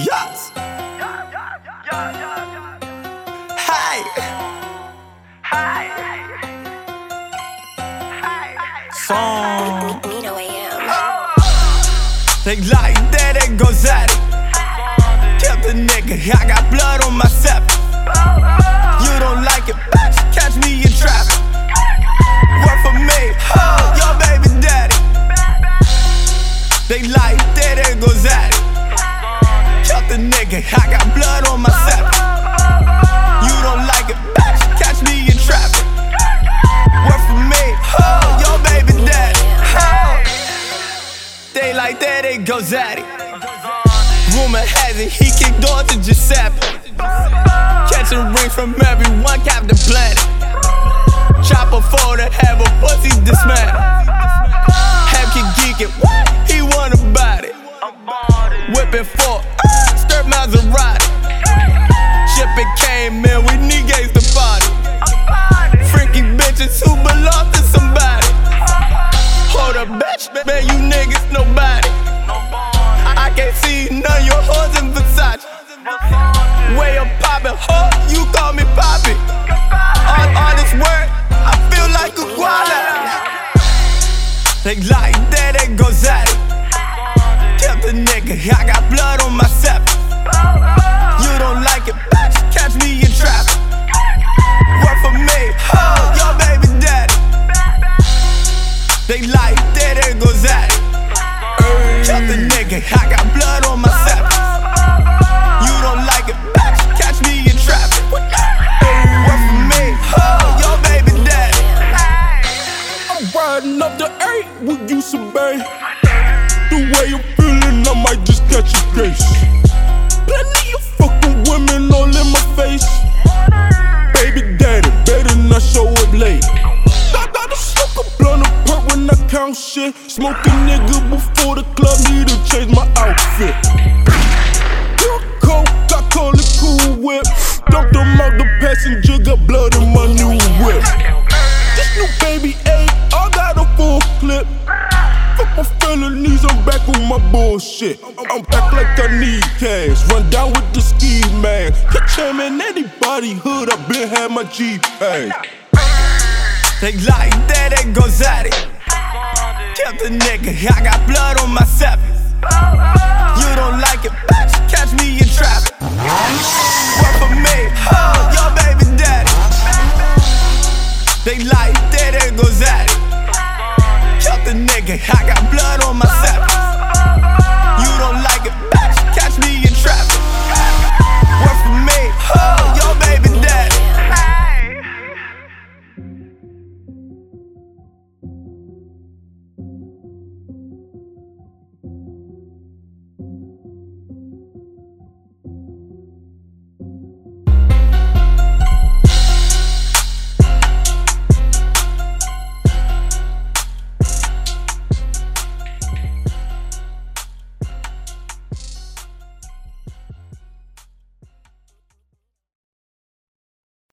Yes. Hey. Song. Nino AM. They like that, it goes at it. Killed the nigga, I got blood on my seven. You don't like it, bitch, catch me in traffic. Work for me, oh, your baby daddy. They like I got blood on my seven. You don't like it, catch me in traffic. Me, oh, your baby. Oh. They like that, it goes at. Rumor has it, he kicked on to Giuseppe. Catching rings from everyone, Captain Planet. Chopper for to have a pussy dismantle. Have keep geeking? He want about it. Whipping for, man, you niggas nobody. I can't see none of your hoes in Versace. Way I'm poppin', ho, you call me Poppy. All, all this work, I feel like a koala. They like that, it goes at it. Killed the nigga, I got blood on my seven. They like that, it goes at it. Killed the nigga, I got blood on my seven. You don't like it, bitch, catch me in traffic. Work for me, oh, your baby daddy. I'm riding up the eight with you some bay. The way I'm feeling, I might just catch a case. Shit. Smoke a nigga before the club, need to change my outfit. Coke, I call it cool whip. Dumped them out the passenger, got blood in my new whip. This new baby eight, I got a full clip. Fuck my felonies, I'm back with my bullshit. I'm, back like I need cash. Run down with the ski man. Him in anybody hood, I been had my G pay. They like that, it goes at it. Killed the nigga, I got blood on my seven. You don't like it, bitch, catch me in traffic. Work for me, oh, your baby daddy. They like that, it goes at it. Killed the nigga, I got blood on my